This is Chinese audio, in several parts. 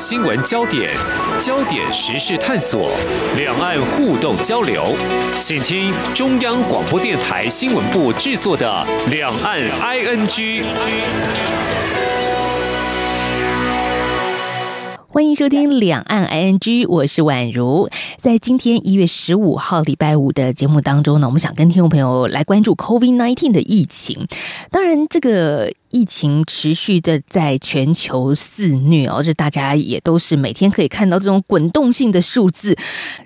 新闻焦点，焦点时事探索，两岸互动交流，请听中央广播电台新闻部制作的《两岸 ING》。欢迎收听《两岸 ING》，我是宛如。在今天一月十五号礼拜五的节目当中呢，我们想跟听众朋友来关注 COVID-19 的疫情。当然，这个。疫情持续的在全球肆虐，哦，这大家也都是每天可以看到这种滚动性的数字，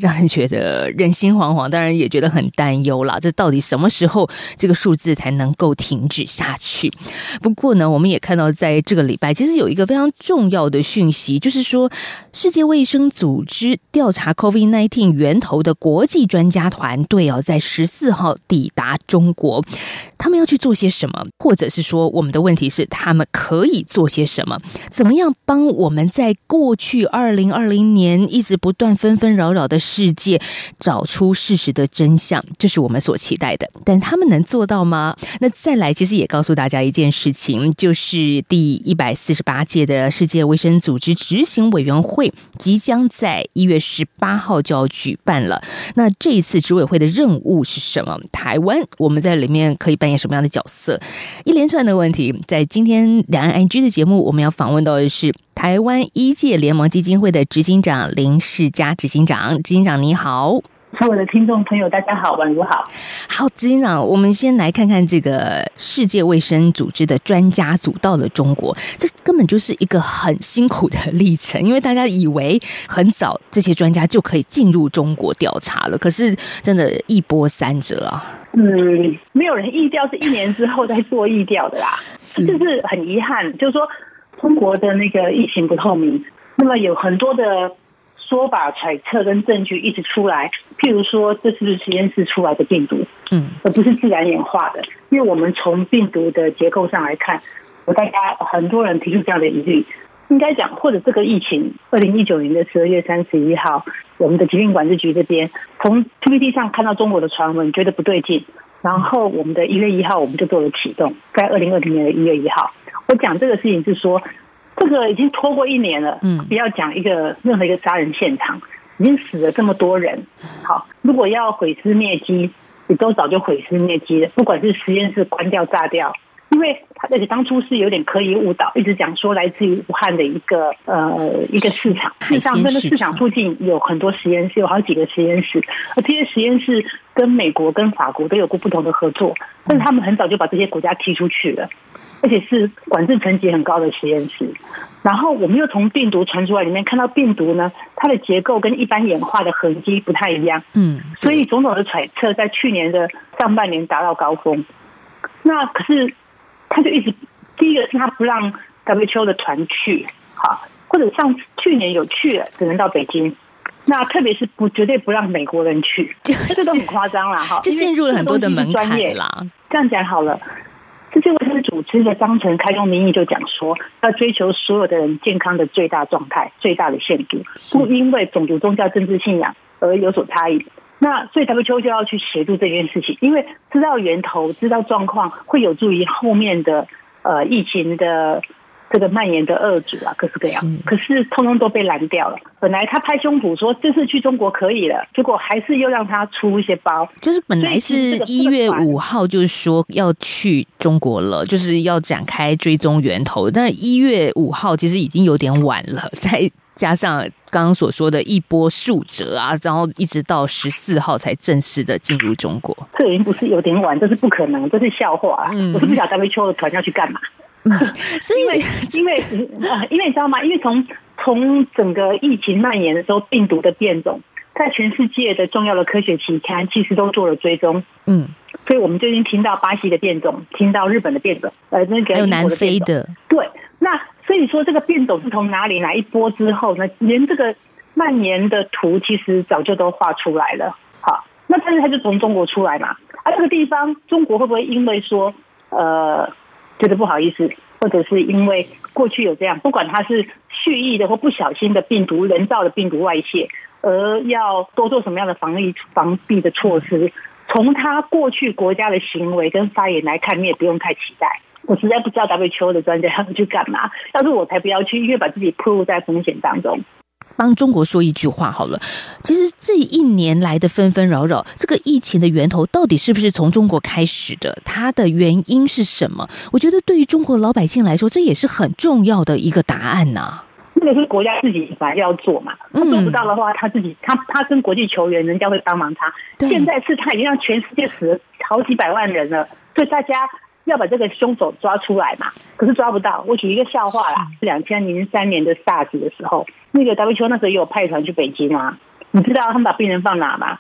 让人觉得人心惶惶，当然也觉得很担忧啦。这到底什么时候这个数字才能够停止下去？不过呢，我们也看到在这个礼拜，其实有一个非常重要的讯息，就是说世界卫生组织调查 COVID-19 源头的国际专家团队哦，在十四号抵达中国，他们要去做些什么，或者是说我们的问。问题是他们可以做些什么？怎么样帮我们在过去二零二零年一直不断纷纷扰扰的世界找出事实的真相？这是我们所期待的。但他们能做到吗？那再来，其实也告诉大家一件事情，就是第一百四十八届的世界卫生组织执行委员会即将在一月十八号就要举办了。那这一次执委会的任务是什么？台湾我们在里面可以扮演什么样的角色？一连串的问题。在今天两岸 I G 的节目，我们要访问到的是台湾一届联盟基金会的执行长林世嘉执行长。执行长你好。所有的听众朋友，大家好，晚上好。好，执行长，我们先来看看这个世界卫生组织的专家组到了中国，这根本就是一个很辛苦的历程，因为大家以为很早这些专家就可以进入中国调查了，可是真的一波三折啊。嗯，没有人意调是一年之后再做意调的啦，就是很遗憾，就是说中国的那个疫情不透明，那么有很多的。说法、揣测跟证据一直出来，譬如说，这是不是实验室出来的病毒？嗯，而不是自然演化的。因为我们从病毒的结构上来看，我大家很多人提出这样的疑虑。应该讲，或者这个疫情，二零一九年的十二月三十一号，我们的疾病管制局这边从 PPT 上看到中国的传闻，觉得不对劲，然后我们的一月一号我们就做了启动，在二零二零年的一月一号，我讲这个事情是说。这个已经拖过一年了，嗯，不要讲一个任何一个杀人现场，已经死了这么多人。好，如果要毁尸灭迹，你都早就毁尸灭迹了。不管是实验室关掉、炸掉，因为他而且当初是有点刻意误导，一直讲说来自于武汉的一个呃一个市场，事实上那个市场附近有很多实验室，有好几个实验室，而这些实验室跟美国、跟法国都有过不同的合作，但是他们很早就把这些国家踢出去了。而且是管制层级很高的实验室，然后我们又从病毒传出来里面看到病毒呢，它的结构跟一般演化的痕迹不太一样，嗯，所以种种的揣测在去年的上半年达到高峰。那可是他就一直第一个是他不让 WTO 的团去，好，或者像去年有去了，只能到北京。那特别是不绝对不让美国人去，这都很夸张了哈，就陷入了很多的门槛啦。这样讲好了。世界卫生组织的章程开宗明义就讲说，要追求所有的人健康的最大状态、最大的限度，不因为种族、宗教、政治信仰而有所差异。那所以 WHO 就要去协助这件事情，因为知道源头、知道状况，会有助于后面的呃疫情的。这个蔓延的恶主啊，各式各样，可是通通都被拦掉了。本来他拍胸脯说这次去中国可以了，结果还是又让他出一些包。就是本来是一月五号，就是说要去中国了，就是要展开追踪源头。但是一月五号其实已经有点晚了，再加上刚刚所说的一波数折啊，然后一直到十四号才正式的进入中国。这已经不是有点晚，这是不可能，这是笑话。我是不晓得 WHO 的团要去干嘛。所以，因为因为因为你知道吗？因为从从整个疫情蔓延的时候，病毒的变种在全世界的重要的科学期刊其实都做了追踪。嗯，所以我们最近听到巴西的变种，听到日本的变种，呃，那个还有南非的。对，那所以说这个变种是从哪里来一波之后呢？连这个蔓延的图其实早就都画出来了。好，那但是它就从中国出来嘛？啊，这个地方中国会不会因为说呃？觉得不好意思，或者是因为过去有这样，不管他是蓄意的或不小心的病毒、人造的病毒外泄，而要多做什么样的防疫防避的措施？从他过去国家的行为跟发言来看，你也不用太期待。我实在不知道 WHO 的专家他们去干嘛。要是我才不要去，因为把自己暴露在风险当中。帮中国说一句话好了，其实这一年来的纷纷扰扰，这个疫情的源头到底是不是从中国开始的？它的原因是什么？我觉得对于中国老百姓来说，这也是很重要的一个答案呐。那个是国家自己本来要做嘛，他做不到的话，他自己他他跟国际球员，人家会帮忙他。现在是他已经让全世界死了好几百万人了，所以大家要把这个凶手抓出来嘛。可是抓不到。我举一个笑话啦，两千零三年的 SARS 的时候。那个 W 球那时候也有派团去北京啊，你知道他们把病人放哪吗？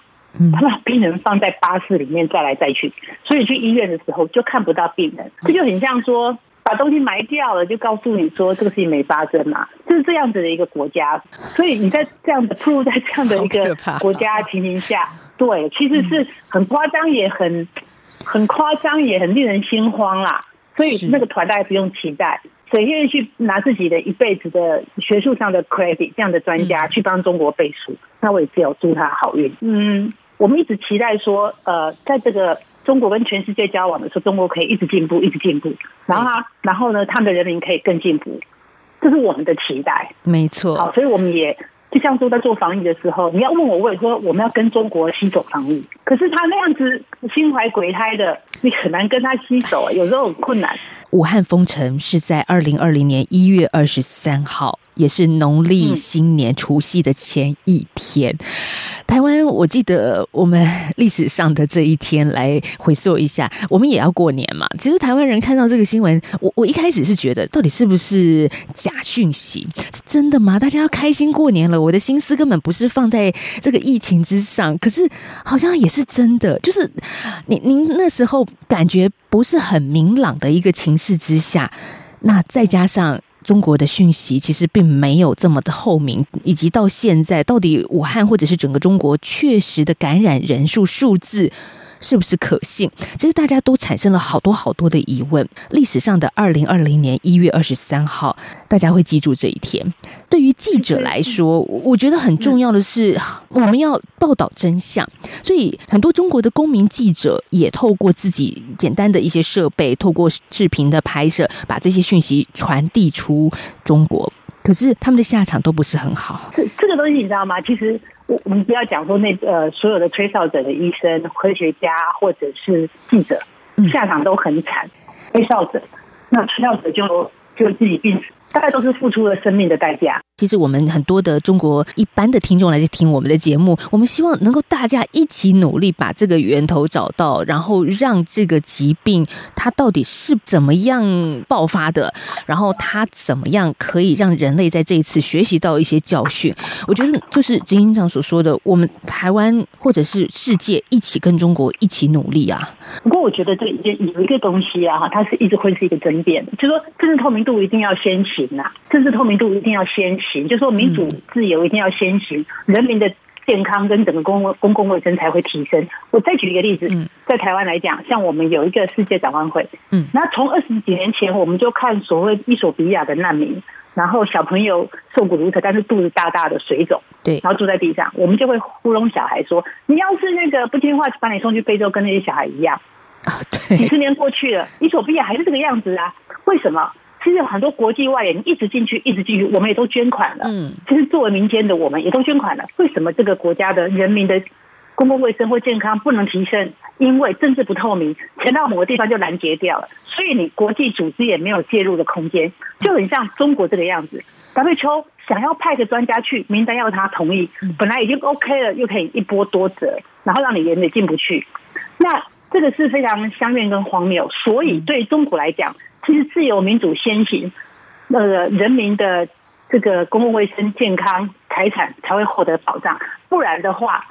他们把病人放在巴士里面载来载去，所以去医院的时候就看不到病人，这就很像说把东西埋掉了，就告诉你说这个事情没发生嘛，就是这样子的一个国家。所以你在这样的铺在这样的一个国家情形下，对，其实是很夸张，也很很夸张，也很令人心慌啦。所以那个团大家不用期待。谁愿意去拿自己的一辈子的学术上的 credit 这样的专家去帮中国背书？那我也只有祝他好运。嗯，我们一直期待说，呃，在这个中国跟全世界交往的时候，中国可以一直进步，一直进步。然后他，然后呢，他们的人民可以更进步，这是我们的期待。没错。好，所以我们也就像说在做防疫的时候，你要问我，我也说我们要跟中国携手防疫。可是他那样子心怀鬼胎的，你很难跟他携手，有时候很困难。武汉封城是在二零二零年一月二十三号，也是农历新年除夕的前一天。台湾，我记得我们历史上的这一天来回溯一下，我们也要过年嘛。其实台湾人看到这个新闻，我我一开始是觉得，到底是不是假讯息？是真的吗？大家要开心过年了，我的心思根本不是放在这个疫情之上。可是好像也是真的，就是您您那时候感觉。不是很明朗的一个情势之下，那再加上中国的讯息其实并没有这么的透明，以及到现在到底武汉或者是整个中国确实的感染人数数字。是不是可信？其实大家都产生了好多好多的疑问。历史上的二零二零年一月二十三号，大家会记住这一天。对于记者来说，我觉得很重要的是，我们要报道真相。所以，很多中国的公民记者也透过自己简单的一些设备，透过视频的拍摄，把这些讯息传递出中国。可是，他们的下场都不是很好。这这个东西你知道吗？其实。我我们不要讲说那呃所有的吹哨者的医生、科学家或者是记者下场都很惨，吹哨者那吹哨者就就自己病死，大概都是付出了生命的代价。其实我们很多的中国一般的听众来听我们的节目，我们希望能够大家一起努力把这个源头找到，然后让这个疾病它到底是怎么样爆发的，然后它怎么样可以让人类在这一次学习到一些教训。我觉得就是执行长所说的，我们台湾或者是世界一起跟中国一起努力啊。不过我觉得这有一个东西啊，哈，它是一直会是一个争辩，就是说政治透明度一定要先行啊，政治透明度一定要先。行，就说民主自由一定要先行，人民的健康跟整个公公共卫生才会提升。我再举一个例子，在台湾来讲，像我们有一个世界展望会，嗯，那从二十几年前我们就看所谓伊索比亚的难民，然后小朋友瘦骨如柴，但是肚子大大的水肿，对，然后住在地上，我们就会糊弄小孩说，你要是那个不听话，把你送去非洲，跟那些小孩一样。啊，对，几十年过去了，伊索比亚还是这个样子啊？为什么？其实有很多国际外援一直进去，一直进去，我们也都捐款了。嗯，其实作为民间的，我们也都捐款了。为什么这个国家的人民的公共卫生或健康不能提升？因为政治不透明，钱到某个地方就拦截掉了，所以你国际组织也没有介入的空间，就很像中国这个样子。W 想要派个专家去，名单要他同意，本来已经 OK 了，又可以一波多折，然后让你人也进不去。那这个是非常相怨跟荒谬。所以对中国来讲。其实自由民主先行，那个人民的这个公共卫生、健康、财产才会获得保障，不然的话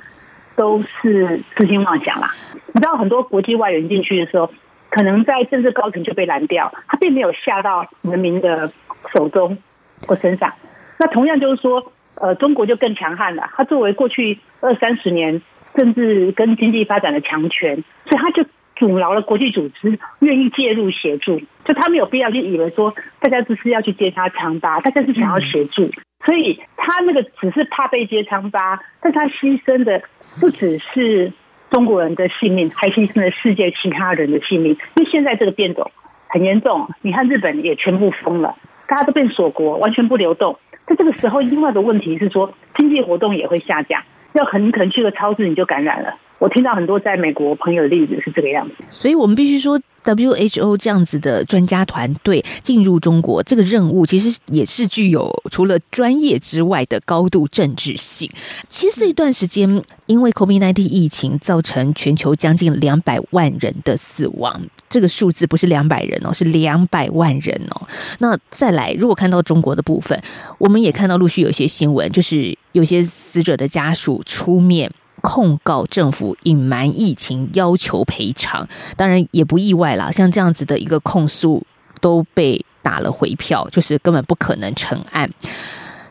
都是痴心妄想啦。你知道很多国际外援进去的时候，可能在政治高层就被拦掉，他并没有下到人民的手中或身上。那同样就是说，呃，中国就更强悍了。他作为过去二三十年政治跟经济发展的强权，所以他就。阻挠了国际组织愿意介入协助，就他没有必要就以为说大家只是要去揭他疮疤，大家是想要协助，所以他那个只是怕被揭疮疤，但他牺牲的不只是中国人的性命，还牺牲了世界其他人的性命。因为现在这个变种，很严重，你看日本也全部封了，大家都变锁国，完全不流动。在这个时候，另外的问题是说，经济活动也会下降，要很可能去个超市你就感染了。我听到很多在美国朋友的例子是这个样子，所以我们必须说，WHO 这样子的专家团队进入中国这个任务，其实也是具有除了专业之外的高度政治性。其实这一段时间，因为 COVID-19 疫情造成全球将近两百万人的死亡，这个数字不是两百人哦，是两百万人哦。那再来，如果看到中国的部分，我们也看到陆续有一些新闻，就是有些死者的家属出面。控告政府隐瞒疫情，要求赔偿，当然也不意外啦。像这样子的一个控诉都被打了回票，就是根本不可能成案。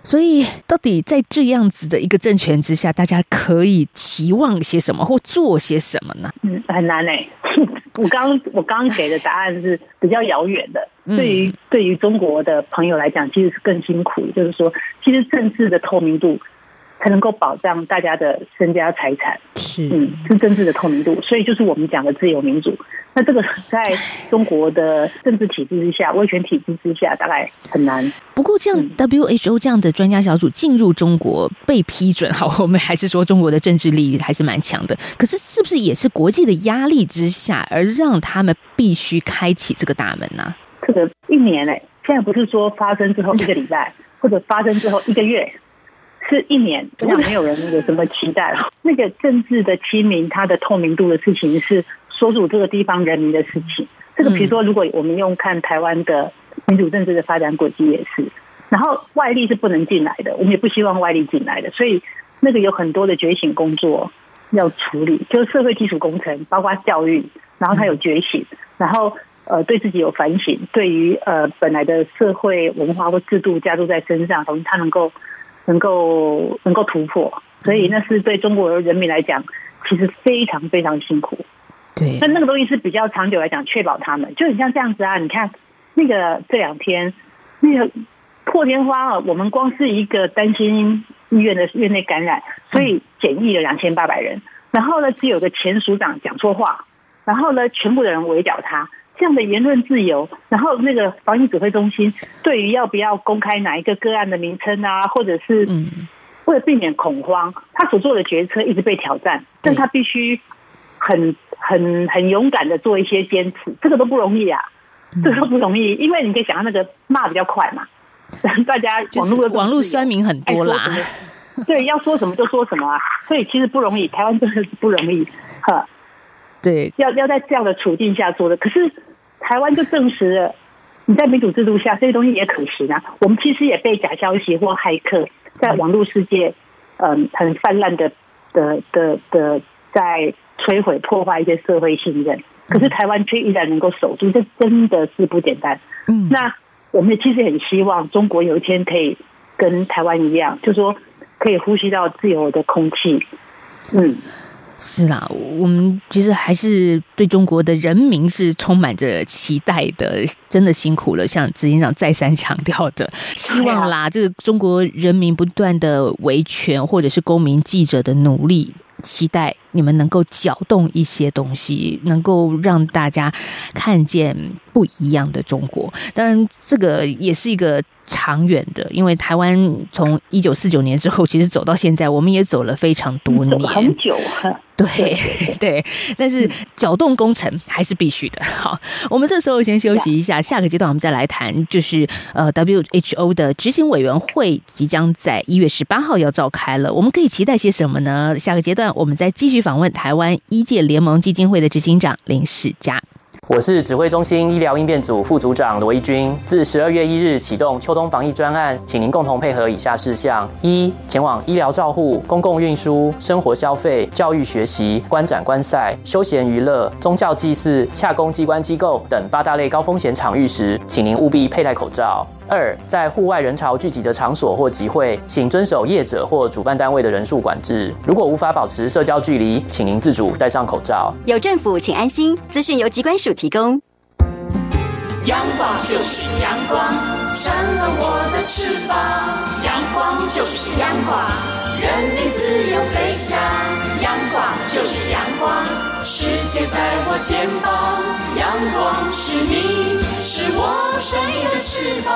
所以，到底在这样子的一个政权之下，大家可以期望些什么或做些什么呢？嗯，很难诶。我刚我刚给的答案是比较遥远的。对于对于中国的朋友来讲，其实是更辛苦。就是说，其实政治的透明度。才能够保障大家的身家财产，是嗯，是政治的透明度，所以就是我们讲的自由民主。那这个在中国的政治体制之下、威权体制之下，大概很难。不过，像 WHO 这样的专家小组进入中国被批准，好，我们还是说中国的政治力还是蛮强的。可是，是不是也是国际的压力之下，而让他们必须开启这个大门呢？这个一年嘞，现在不是说发生之后一个礼拜，或者发生之后一个月。是一年，我想没有人有什么期待了。那个政治的清明，它的透明度的事情，是所属这个地方人民的事情。这个比如说，如果我们用看台湾的民主政治的发展轨迹，也是。然后外力是不能进来的，我们也不希望外力进来的。所以那个有很多的觉醒工作要处理，就是社会基础工程，包括教育，然后他有觉醒，然后呃对自己有反省，对于呃本来的社会文化或制度加注在身上，同时他能够。能够能够突破，所以那是对中国人民来讲，其实非常非常辛苦。对，但那个东西是比较长久来讲，确保他们就很像这样子啊。你看那个这两天那个破天荒啊，我们光是一个担心医院的院内感染，所以检疫了两千八百人。然后呢，只有个前署长讲错话，然后呢，全部的人围剿他。这样的言论自由，然后那个防疫指挥中心对于要不要公开哪一个个案的名称啊，或者是为了避免恐慌，他所做的决策一直被挑战，但他必须很很很勇敢的做一些坚持，这个都不容易啊，这个都不容易，因为你可以想到那个骂比较快嘛，大家网络网络酸民很多啦，对，要说什么就说什么啊，所以其实不容易，台湾真的是不容易，哈，对，要要在这样的处境下做的，可是。台湾就证实了，你在民主制度下，这些东西也可行啊。我们其实也被假消息或骇客在网络世界，嗯，很泛滥的的的的在摧毁破坏一些社会信任。可是台湾却依然能够守住，这真的是不简单。嗯，那我们也其实很希望中国有一天可以跟台湾一样，就说可以呼吸到自由的空气。嗯。是啦，我们其实还是对中国的人民是充满着期待的，真的辛苦了。像执行长再三强调的，希望啦，这个中国人民不断的维权，或者是公民记者的努力，期待你们能够搅动一些东西，能够让大家看见不一样的中国。当然，这个也是一个。长远的，因为台湾从一九四九年之后，其实走到现在，我们也走了非常多年，很久。对 对，但是搅动工程还是必须的。好，我们这时候先休息一下，下个阶段我们再来谈。就是呃，WHO 的执行委员会即将在一月十八号要召开了，我们可以期待些什么呢？下个阶段我们再继续访问台湾医界联盟基金会的执行长林世佳。我是指挥中心医疗应变组副组长罗义军。自十二月一日启动秋冬防疫专案，请您共同配合以下事项：一、前往医疗照护、公共运输、生活消费、教育学习、观展观赛、休闲娱乐、宗教祭祀、洽公机关机构等八大类高风险场域时，请您务必佩戴口罩。二，在户外人潮聚集的场所或集会，请遵守业者或主办单位的人数管制。如果无法保持社交距离，请您自主戴上口罩。有政府，请安心。资讯由机关署提供。阳光就是阳光，成了我的翅膀。阳光就是阳光，任你自由飞翔。阳光就是阳光，世界在我肩膀，阳光是你，是我生的翅膀。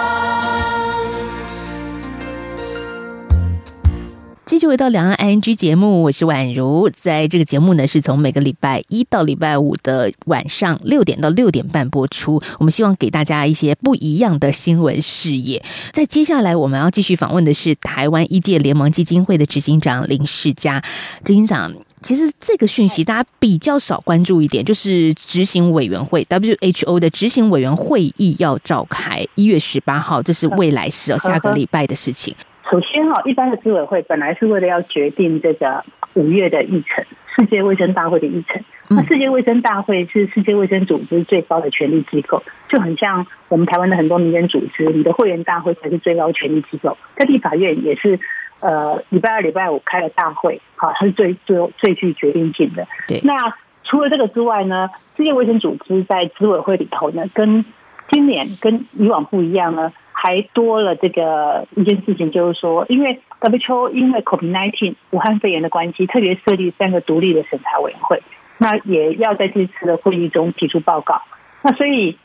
继续回到两岸 ING 节目，我是宛如。在这个节目呢，是从每个礼拜一到礼拜五的晚上六点到六点半播出。我们希望给大家一些不一样的新闻视野。在接下来，我们要继续访问的是台湾一届联盟基金会的执行长林世嘉执行长。其实这个讯息大家比较少关注一点，就是执行委员会 WHO 的执行委员会议要召开一月十八号，这是未来事哦下个礼拜的事情。首先哈，一般的执委会本来是为了要决定这个五月的议程，世界卫生大会的议程。那世界卫生大会是世界卫生组织最高的权力机构，就很像我们台湾的很多民间组织，你的会员大会才是最高权力机构。在立法院也是，呃，礼拜二、礼拜五开了大会，好，它是最最最具决定性的。对。那除了这个之外呢，世界卫生组织在执委会里头呢，跟今年跟以往不一样呢。还多了这个一件事情，就是说，因为 WHO 因为 COVID-19 武汉肺炎的关系，特别设立三个独立的审查委员会，那也要在这次的会议中提出报告。那所以，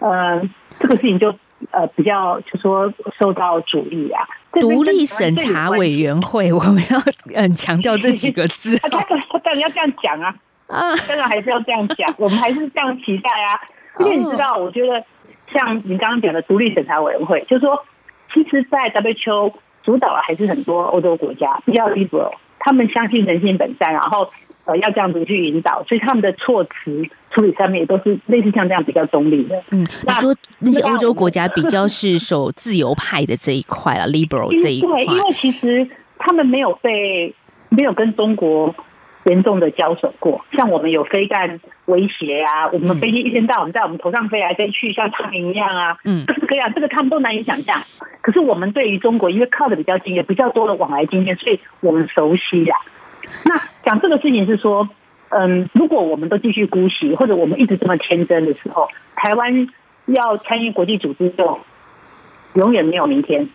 呃，这个事情就呃比较就说受到阻力啊。独立审查委员会，我们要嗯强调这几个字。他他当然要这样讲啊，啊，当然还是要这样讲，我们还是这样期待啊。因为你知道，我觉得。像您刚刚讲的独立审查委员会，就是说，其实，在 WHO 主导还是很多欧洲国家比较 liberal，他们相信人性本善，然后呃要这样子去引导，所以他们的措辞处理上面也都是类似像这样比较中立的。嗯，你说那些欧洲国家比较 是守自由派的这一块啊，liberal 这一块，因为其实他们没有被没有跟中国。严重的交手过，像我们有飞弹威胁啊，我们飞机一天到晚在我们头上飞来飞去，像苍蝇一样啊，嗯，各式各样，这个他们都难以想象。可是我们对于中国，因为靠的比较近，也比较多的往来经验，所以我们熟悉呀。那讲这个事情是说，嗯，如果我们都继续姑息，或者我们一直这么天真的时候，台湾要参与国际组织，就永远没有明天，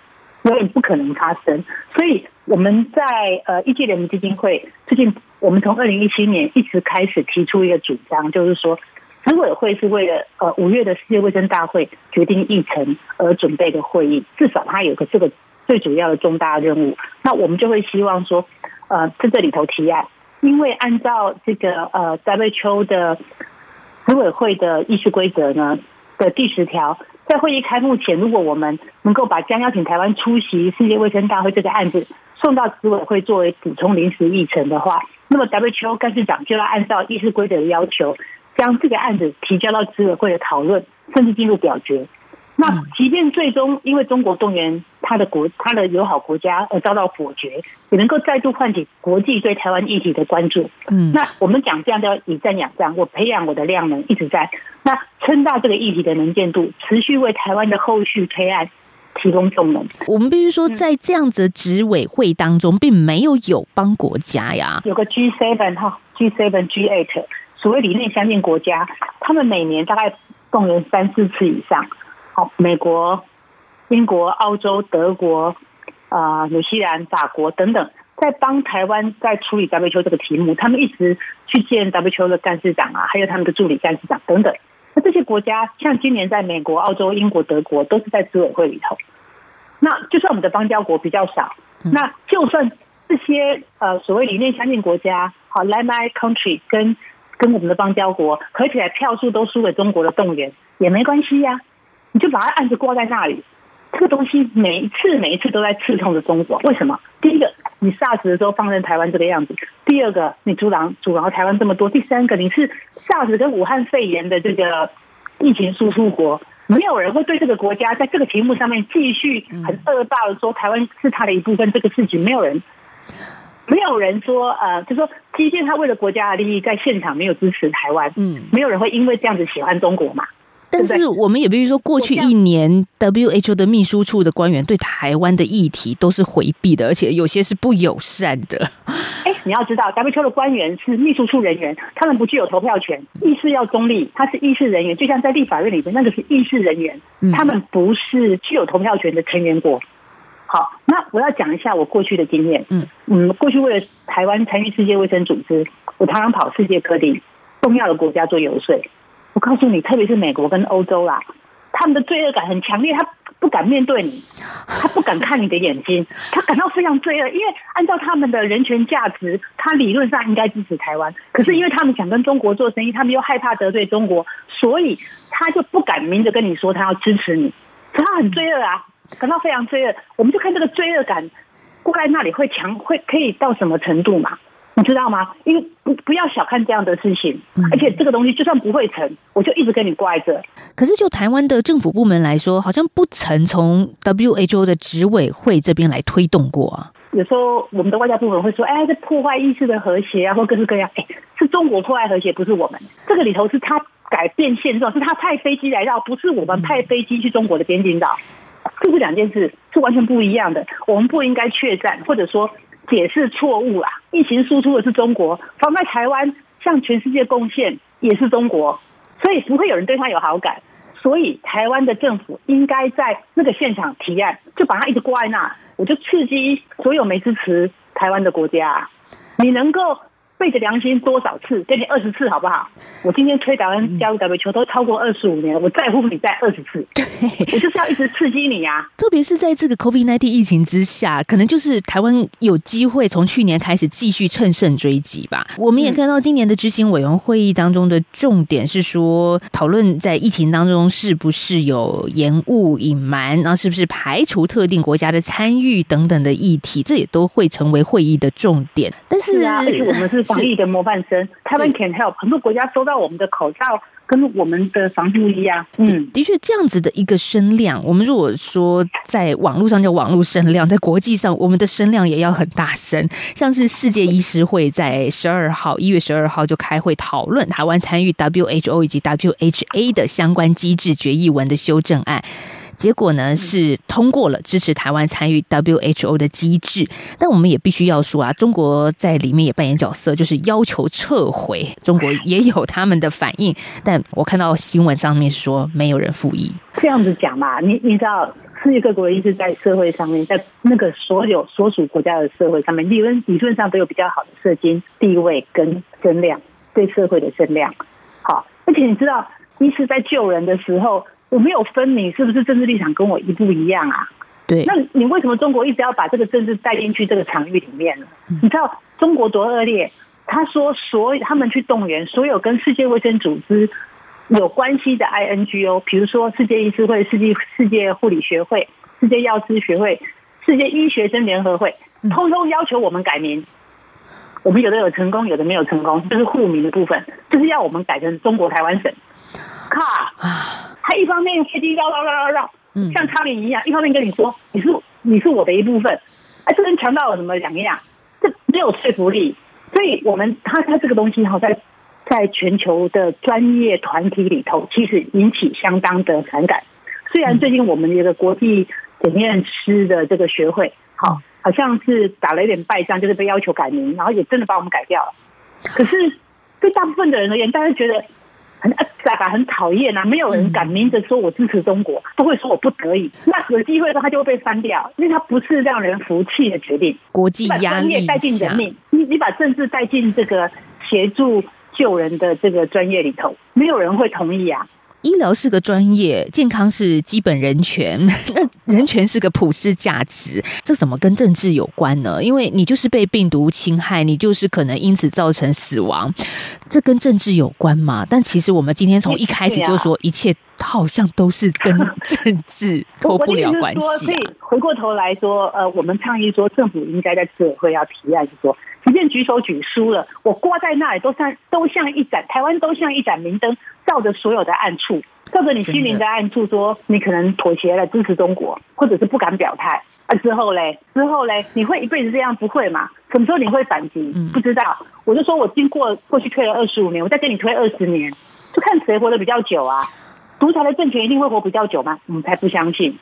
永远不可能发生。所以我们在呃一届联盟基金会最近。我们从二零一七年一直开始提出一个主张，就是说，执委会是为了呃五月的世界卫生大会决定议程而准备的会议，至少它有个这个最主要的重大任务。那我们就会希望说，呃，在这里头提案，因为按照这个呃 WHO 的执委会的议事规则呢的第十条。在会议开幕前，如果我们能够把将邀请台湾出席世界卫生大会这个案子送到执委会作为补充临时议程的话，那么 WHO 干事长就要按照议事规则的要求，将这个案子提交到执委会的讨论，甚至进入表决。那即便最终因为中国动员他的国、他的友好国家而遭到否决，也能够再度唤起国际对台湾议题的关注。嗯，那我们讲这样叫以战养战，我培养我的量能一直在，那撑大这个议题的能见度，持续为台湾的后续推案提供动能。我们必须说，在这样子执委会当中，并没有友邦国家呀，有个 G seven 哈，G seven G eight，所谓理念相近国家，他们每年大概动员三四次以上。好，美国、英国、澳洲、德国、啊、纽西兰、法国等等，在帮台湾在处理 WTO 这个题目，他们一直去见 WTO 的干事长啊，还有他们的助理干事长等等。那这些国家，像今年在美国、澳洲、英国、德国，都是在执委会里头。那就算我们的邦交国比较少，那就算这些呃所谓理念相近国家，好，like my country，跟跟我们的邦交国合起来票数都输给中国的动员，也没关系呀。你就把它案子挂在那里，这个东西每一次每一次都在刺痛着中国。为什么？第一个，你 SARS 的时候放任台湾这个样子；第二个，你阻挡阻挠台湾这么多；第三个，你是 SARS 跟武汉肺炎的这个疫情输出国，没有人会对这个国家在这个题目上面继续很恶霸的说台湾是他的一部分。这个事情没有人，没有人说呃，就说即便他为了国家的利益在现场没有支持台湾，嗯，没有人会因为这样子喜欢中国嘛。但是我们也必须说，过去一年 WHO 的秘书处的官员对台湾的议题都是回避的，而且有些是不友善的。哎，你要知道，WHO 的官员是秘书处人员，他们不具有投票权，议事要中立，他是议事人员，就像在立法院里面，那个是议事人员，他们不是具有投票权的成员国。好，那我要讲一下我过去的经验。嗯嗯，过去为了台湾参与世界卫生组织，我常常跑世界各地。重要的国家做游说。我告诉你，特别是美国跟欧洲啦，他们的罪恶感很强烈，他不敢面对你，他不敢看你的眼睛，他感到非常罪恶，因为按照他们的人权价值，他理论上应该支持台湾，可是因为他们想跟中国做生意，他们又害怕得罪中国，所以他就不敢明着跟你说他要支持你，所以他很罪恶啊，感到非常罪恶。我们就看这个罪恶感过来那里会强，会可以到什么程度嘛？你知道吗？因为不不要小看这样的事情，而且这个东西就算不会成，我就一直跟你挂着。可是就台湾的政府部门来说，好像不曾从 WHO 的执委会这边来推动过啊。有时候我们的外交部门会说：“哎，这破坏意识的和谐啊，或各式各样。”哎，是中国破坏和谐，不是我们。这个里头是他改变现状，是他派飞机来绕，不是我们派飞机去中国的边境绕。这是两件事，是完全不一样的。我们不应该确战，或者说。解释错误啦！疫情输出的是中国，放在台湾向全世界贡献也是中国，所以不会有人对他有好感。所以台湾的政府应该在那个现场提案，就把他一直挂在那，我就刺激所有没支持台湾的国家，你能够。背着良心多少次？给你二十次好不好？我今天推台湾加入 W 球都超过二十五年了，我在乎你在二十次，我就是要一直刺激你呀。特别是在这个 COVID-19 疫情之下，可能就是台湾有机会从去年开始继续乘胜追击吧。我们也看到今年的执行委员会议当中的重点是说，讨论在疫情当中是不是有延误、隐瞒，然后是不是排除特定国家的参与等等的议题，这也都会成为会议的重点。但是啊，而且我们是。防疫的模范生，台湾 can help，很多国家收到我们的口罩，跟我们的防护衣啊，嗯，的确这样子的一个声量，我们如果说在网络上叫网络声量，在国际上我们的声量也要很大声。像是世界医师会在十二号一月十二号就开会讨论台湾参与 WHO 以及 WHA 的相关机制决议文的修正案。结果呢是通过了支持台湾参与 WHO 的机制，但我们也必须要说啊，中国在里面也扮演角色，就是要求撤回。中国也有他们的反应，但我看到新闻上面说没有人复议。这样子讲嘛，你你知道，世界各国一直在社会上面，在那个所有所属国家的社会上面，理论理论上都有比较好的社经地位跟增量，对社会的增量。好，而且你知道，一是在救人的时候。我没有分你是不是政治立场跟我一不一样啊？对，那你为什么中国一直要把这个政治带进去这个场域里面呢？你知道中国多恶劣？他说，所有他们去动员所有跟世界卫生组织有关系的 INGO，比如说世界医师会、世界世界护理学会、世界药师学会、世界医学生联合会，通通要求我们改名。我们有的有成功，有的没有成功，就是护名的部分，就是要我们改成中国台湾省。靠啊！他一方面飞机绕绕绕绕绕，像苍蝇一样；一方面跟你说你是你是我的一部分，哎，这跟强盗有什么两样？这没有说服力。所以，我们他他这个东西哈，在在全球的专业团体里头，其实引起相当的反感。虽然最近我们一个国际检验师的这个学会，好，好像是打了一点败仗，就是被要求改名，然后也真的把我们改掉了。可是对大部分的人而言，大家觉得。很傻吧，很讨厌啊！没有人敢明着说我支持中国，都会说我不得已。那有机会的话，他就会被删掉，因为他不是让人服气的决定。国际压力带进人命，你你把政治带进这个协助救人的这个专业里头，没有人会同意啊。医疗是个专业，健康是基本人权，那人权是个普世价值，这怎么跟政治有关呢？因为你就是被病毒侵害，你就是可能因此造成死亡，这跟政治有关吗？但其实我们今天从一开始就说，一切好像都是跟 政治脱不了关系。所以回过头来说，呃，我们倡议说，政府应该在执委会要提案，就说，即便举手举输了，我挂在那里都像都像一盏台湾都像一盏明灯。照着所有的暗处，照着你心灵的暗处，说你可能妥协了，支持中国，或者是不敢表态啊。之后嘞，之后嘞，你会一辈子这样？不会嘛？什么时候你会反击？不知道。我就说我经过过去推了二十五年，我再跟你推二十年，就看谁活得比较久啊。独裁的政权一定会活比较久吗？我们才不相信。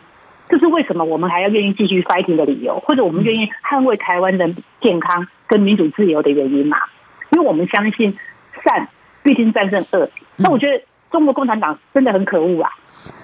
这是为什么我们还要愿意继续 fighting 的理由，或者我们愿意捍卫台湾的健康跟民主自由的原因嘛？因为我们相信善必定战胜恶。那我觉得中国共产党真的很可恶啊！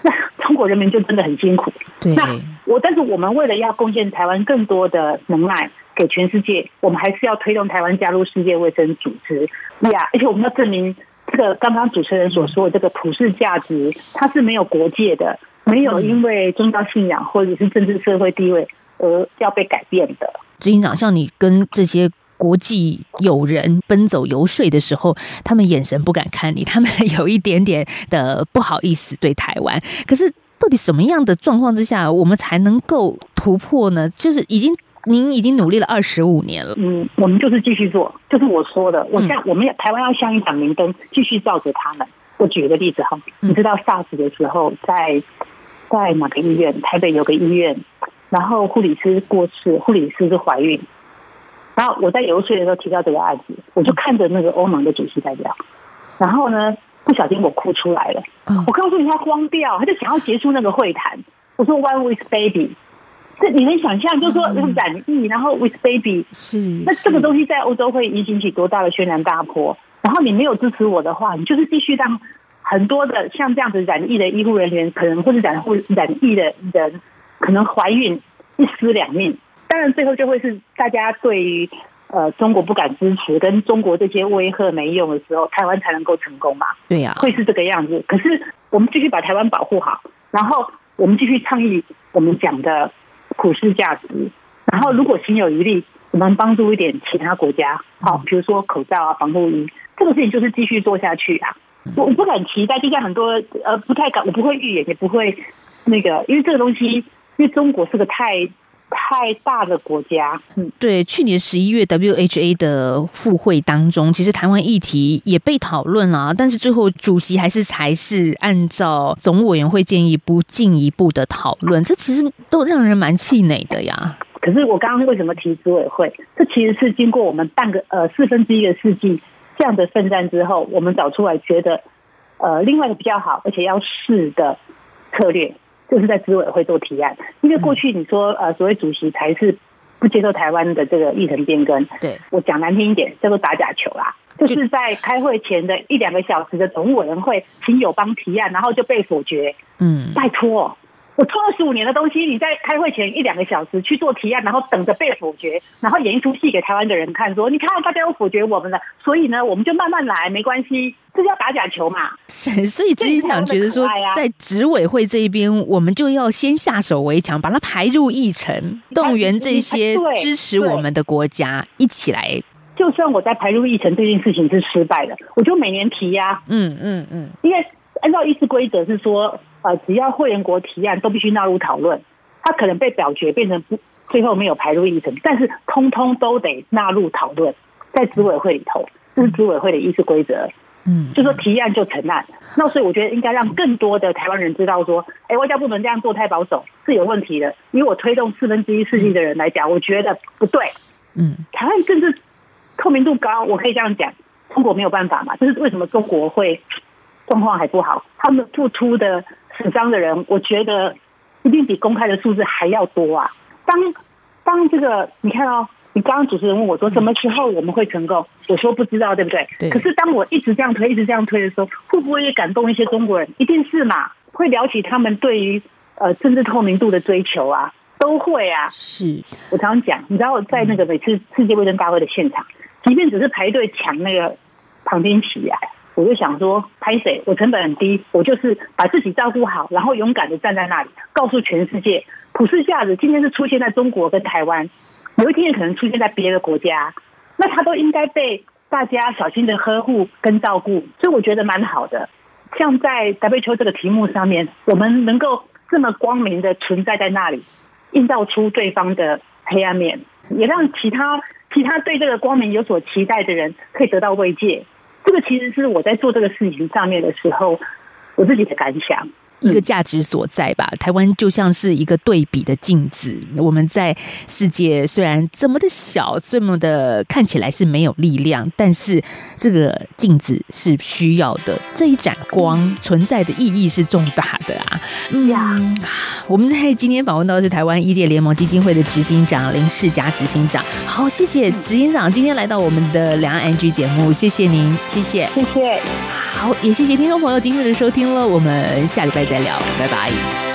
那中国人民就真的很辛苦。对。那我，但是我们为了要贡献台湾更多的能耐给全世界，我们还是要推动台湾加入世界卫生组织。呀，而且我们要证明这个刚刚主持人所说的这个普世价值，它是没有国界的，没有因为宗教信仰或者是政治社会地位而要被改变的。执行长，像你跟这些国际友人奔走游说的时候，他们眼神不敢看你，他们有一点点的不好意思对台湾。可是，到底什么样的状况之下，我们才能够突破呢？就是已经您已经努力了二十五年了，嗯，我们就是继续做，就是我说的，我像我们台湾要像一盏明灯，继续照着他们。我举个例子哈，你知道 SARS 的时候，在在哪个医院？台北有个医院，然后护理师过世，护理师是怀孕。然后我在游说的时候提到这个案子，我就看着那个欧盟的主席代表，然后呢，不小心我哭出来了。我告诉你，他慌掉，他就想要结束那个会谈。我说 “One with baby”，这你能想象，就是说染疫，然后 with baby，是那这个东西在欧洲会引起多大的轩然大波？然后你没有支持我的话，你就是继续让很多的像这样子染疫的医护人员，可能或者染护染疫的人，可能怀孕一尸两命。当然，最后就会是大家对于呃中国不敢支持，跟中国这些威吓没用的时候，台湾才能够成功嘛？对呀，会是这个样子。可是我们继续把台湾保护好，然后我们继续倡议我们讲的普世价值，然后如果心有余力，我们帮助一点其他国家，好，比如说口罩啊、防护衣，这个事情就是继续做下去啊。我我不敢期待，就像很多呃不太敢，我不会预言，也不会那个，因为这个东西，因为中国是个太。太大的国家，嗯，对，去年十一月 WHA 的复会当中，其实台湾议题也被讨论了，但是最后主席还是才是按照总委员会建议不进一步的讨论，这其实都让人蛮气馁的呀。可是我刚刚为什么提执委会？这其实是经过我们半个呃四分之一个世纪这样的奋战之后，我们找出来觉得呃另外一个比较好，而且要试的策略。就是在执委会做提案，因为过去你说呃，所谓主席才是不接受台湾的这个议程变更。对我讲难听一点，叫做打假球啦，就是在开会前的一两个小时的总委员会，请友邦提案，然后就被否决。嗯，拜托。我拖了十五年的东西，你在开会前一两个小时去做提案，然后等着被否决，然后演一出戏给台湾的人看，说你看大家都否决我们了，所以呢，我们就慢慢来，没关系，这叫打假球嘛。是，所以执行长觉得说，在执委会这一边，我们就要先下手为强，把它排入议程，动员这些支持我们的国家一起来。就算我在排入议程这件事情是失败的，我就每年提呀。嗯嗯嗯，因为按照议事规则是说。呃，只要会员国提案都必须纳入讨论，它可能被表决变成不，最后没有排入议程，但是通通都得纳入讨论，在执委会里头，这是执委会的议事规则。嗯，就说提案就成案，那所以我觉得应该让更多的台湾人知道说，哎，外交部门这样做太保守是有问题的。以我推动四分之一世纪的人来讲，我觉得不对。嗯，台湾政治透明度高，我可以这样讲，中国没有办法嘛，这是为什么中国会状况还不好，他们付出的。死伤的人，我觉得一定比公开的数字还要多啊！当当这个，你看哦，你刚刚主持人问我说什么时候我们会成功，我说不知道，对不对？对。可是当我一直这样推，一直这样推的时候，会不会也感动一些中国人？一定是嘛，会聊起他们对于呃政治透明度的追求啊，都会啊。是我常常讲，你知道我，在那个每次世界卫生大会的现场，即便只是排队抢那个旁边起来。我就想说，拍谁？我成本很低，我就是把自己照顾好，然后勇敢的站在那里，告诉全世界，普世价值今天是出现在中国跟台湾，有一天也可能出现在别的国家，那他都应该被大家小心的呵护跟照顾，所以我觉得蛮好的。像在 WHO 这个题目上面，我们能够这么光明的存在在那里，映照出对方的黑暗面，也让其他其他对这个光明有所期待的人可以得到慰藉。这个其实是我在做这个事情上面的时候，我自己的感想。一个价值所在吧，台湾就像是一个对比的镜子。我们在世界虽然这么的小，这么的看起来是没有力量，但是这个镜子是需要的。这一盏光存在的意义是重大的啊！呀，我们在今天访问到的是台湾医界联盟基金会的执行长林世佳执行长。好，谢谢执行长今天来到我们的两岸 NG 节目，谢谢您，谢谢，谢谢。好，也谢谢听众朋友今天的收听了，我们下礼拜再聊，拜拜。